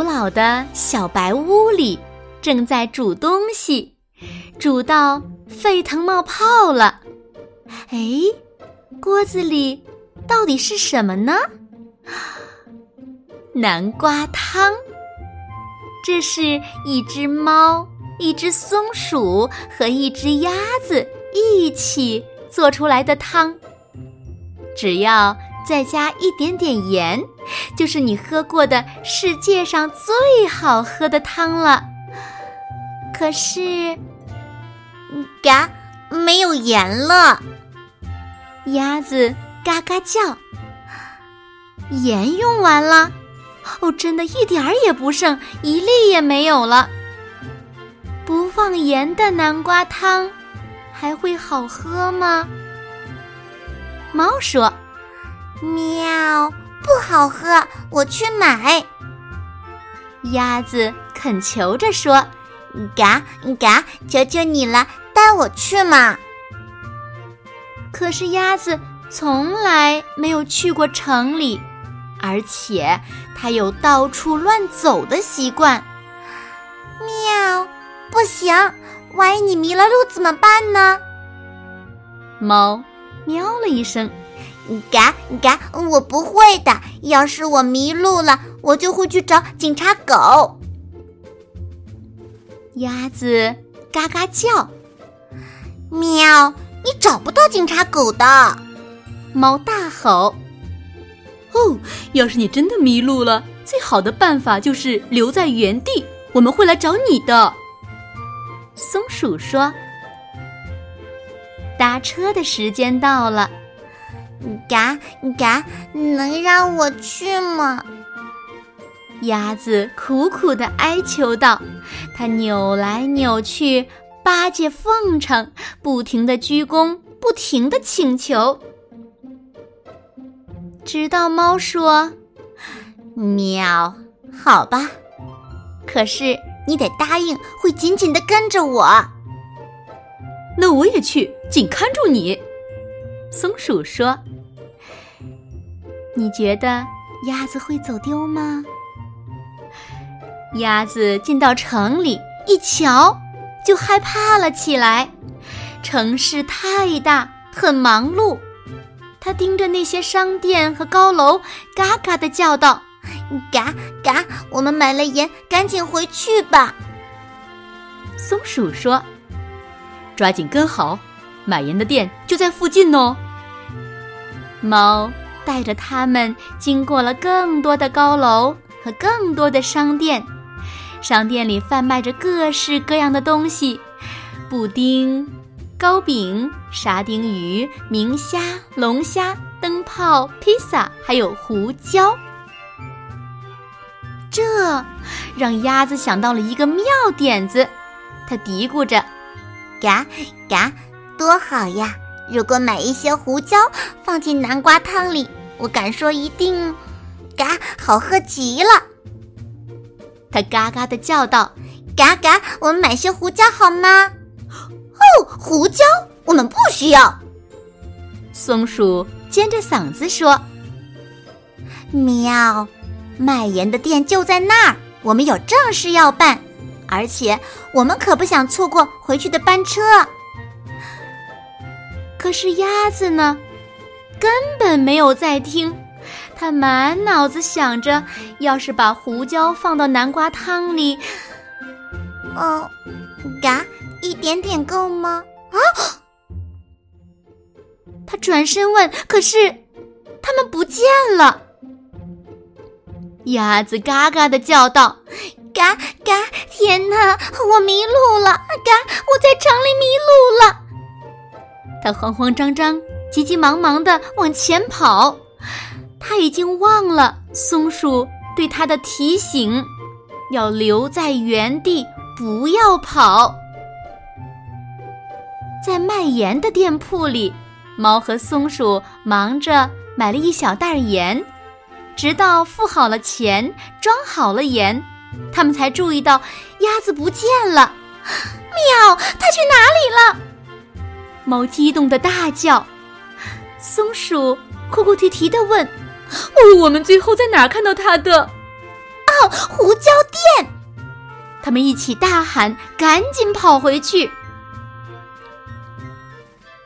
古老的小白屋里，正在煮东西，煮到沸腾冒泡了。哎，锅子里到底是什么呢？南瓜汤。这是一只猫、一只松鼠和一只鸭子一起做出来的汤。只要。再加一点点盐，就是你喝过的世界上最好喝的汤了。可是，嘎，没有盐了。鸭子嘎嘎叫，盐用完了。哦，真的一点儿也不剩，一粒也没有了。不放盐的南瓜汤还会好喝吗？猫说。喵，不好喝，我去买。鸭子恳求着说：“嘎嘎，求求你了，带我去嘛！”可是鸭子从来没有去过城里，而且它有到处乱走的习惯。喵，不行，万一你迷了路怎么办呢？猫喵了一声。嘎嘎，我不会的。要是我迷路了，我就会去找警察狗。鸭子嘎嘎叫，喵！你找不到警察狗的。猫大吼：“哦，要是你真的迷路了，最好的办法就是留在原地，我们会来找你的。”松鼠说：“搭车的时间到了。”嘎嘎，能让我去吗？鸭子苦苦的哀求道：“它扭来扭去，巴结奉承，不停的鞠躬，不停的请求。”直到猫说：“喵，好吧，可是你得答应会紧紧的跟着我。”那我也去，紧看住你。松鼠说。你觉得鸭子会走丢吗？鸭子进到城里一瞧，就害怕了起来。城市太大，很忙碌。它盯着那些商店和高楼，嘎嘎的叫道：“嘎嘎，我们买了盐，赶紧回去吧。”松鼠说：“抓紧跟好，买盐的店就在附近哦。”猫。带着他们经过了更多的高楼和更多的商店，商店里贩卖着各式各样的东西：布丁、糕饼、沙丁鱼、明虾、龙虾、灯泡、披萨，还有胡椒。这让鸭子想到了一个妙点子，它嘀咕着：“嘎嘎，多好呀！如果买一些胡椒放进南瓜汤里。”我敢说，一定，嘎，好喝极了！他嘎嘎的叫道：“嘎嘎，我们买些胡椒好吗？”哦，胡椒，我们不需要。松鼠尖着嗓子说：“喵，卖盐的店就在那儿，我们有正事要办，而且我们可不想错过回去的班车。”可是鸭子呢？根本没有在听，他满脑子想着，要是把胡椒放到南瓜汤里，哦，嘎，一点点够吗？啊！他转身问，可是他们不见了。鸭子嘎嘎的叫道：“嘎嘎！天哪，我迷路了！嘎，我在城里迷路了！”他慌慌张张。急急忙忙的往前跑。他已经忘了松鼠对他的提醒，要留在原地，不要跑。在卖盐的店铺里，猫和松鼠忙着买了一小袋盐，直到付好了钱，装好了盐，他们才注意到鸭子不见了。喵，它去哪里了？猫激动的大叫。松鼠哭哭啼啼的问：“哦，我们最后在哪儿看到它的？”哦，胡椒店！他们一起大喊，赶紧跑回去。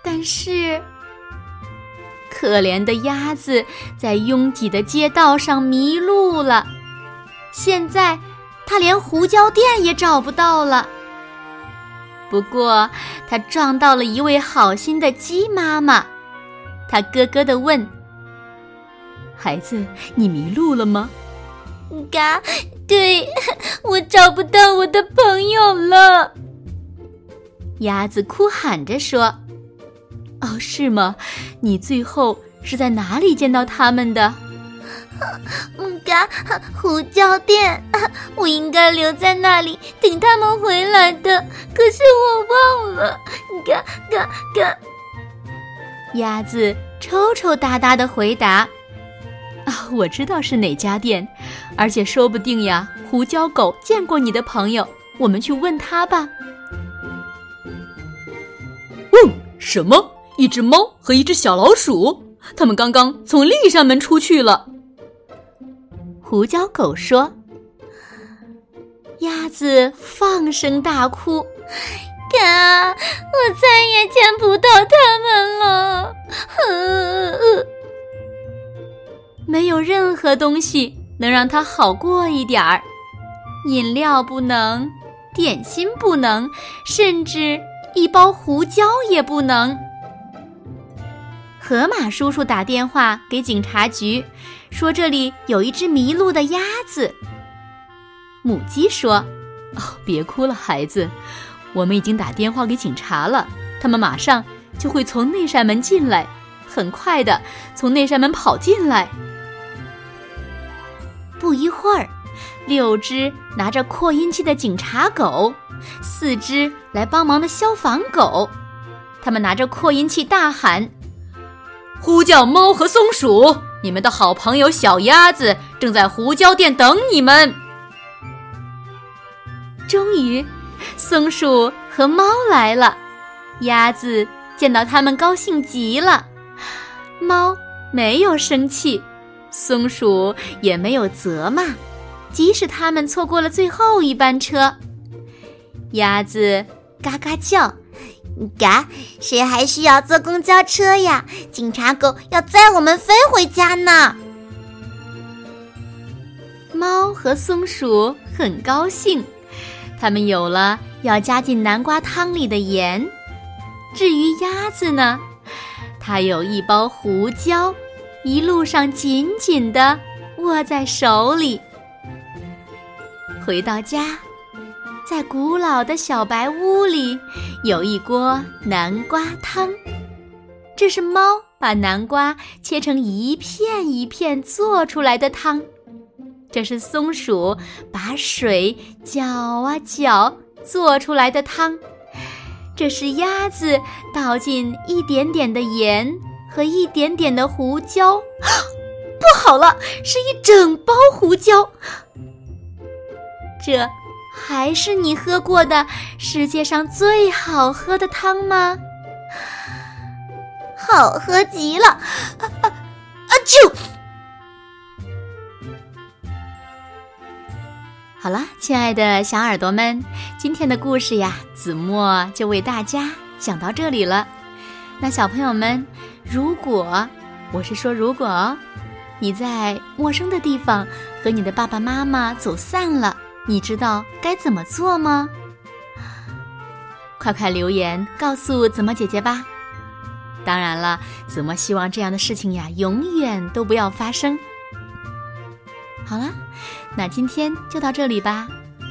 但是，可怜的鸭子在拥挤的街道上迷路了。现在，它连胡椒店也找不到了。不过，他撞到了一位好心的鸡妈妈。他咯咯地问：“孩子，你迷路了吗？”“嘎，对，我找不到我的朋友了。”鸭子哭喊着说。“哦，是吗？你最后是在哪里见到他们的？”“嗯，嘎，胡椒店，我应该留在那里等他们回来的，可是我忘了。”“嘎嘎嘎。”鸭子抽抽搭搭的回答：“啊，我知道是哪家店，而且说不定呀，胡椒狗见过你的朋友，我们去问他吧。”“嗯，什么？一只猫和一只小老鼠？他们刚刚从另一扇门出去了。”胡椒狗说。鸭子放声大哭。嘎！我再也见不到他们了。没有任何东西能让它好过一点儿，饮料不能，点心不能，甚至一包胡椒也不能。河马叔叔打电话给警察局，说这里有一只迷路的鸭子。母鸡说：“哦，别哭了，孩子。”我们已经打电话给警察了，他们马上就会从那扇门进来，很快的从那扇门跑进来。不一会儿，六只拿着扩音器的警察狗，四只来帮忙的消防狗，他们拿着扩音器大喊：“呼叫猫和松鼠，你们的好朋友小鸭子正在胡椒店等你们。”终于。松鼠和猫来了，鸭子见到它们高兴极了。猫没有生气，松鼠也没有责骂，即使它们错过了最后一班车。鸭子嘎嘎叫，嘎，谁还需要坐公交车呀？警察狗要载我们飞回家呢。猫和松鼠很高兴。他们有了要加进南瓜汤里的盐，至于鸭子呢，它有一包胡椒，一路上紧紧地握在手里。回到家，在古老的小白屋里，有一锅南瓜汤，这是猫把南瓜切成一片一片做出来的汤。这是松鼠把水搅啊搅做出来的汤，这是鸭子倒进一点点的盐和一点点的胡椒，不好了，是一整包胡椒。这还是你喝过的世界上最好喝的汤吗？好喝极了！啊啊啊！啾！好了，亲爱的小耳朵们，今天的故事呀，子墨就为大家讲到这里了。那小朋友们，如果我是说如果你在陌生的地方和你的爸爸妈妈走散了，你知道该怎么做吗？快快留言告诉子墨姐姐吧。当然了，子墨希望这样的事情呀，永远都不要发生。好了。那今天就到这里吧，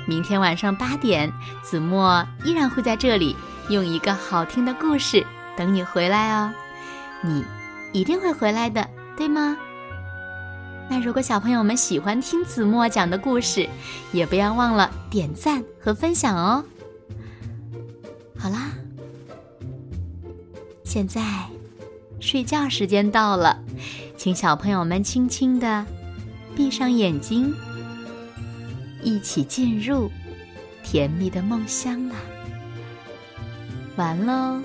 明天晚上八点，子墨依然会在这里用一个好听的故事等你回来哦。你一定会回来的，对吗？那如果小朋友们喜欢听子墨讲的故事，也不要忘了点赞和分享哦。好啦，现在睡觉时间到了，请小朋友们轻轻的闭上眼睛，一起进入甜蜜的梦乡啦。完喽，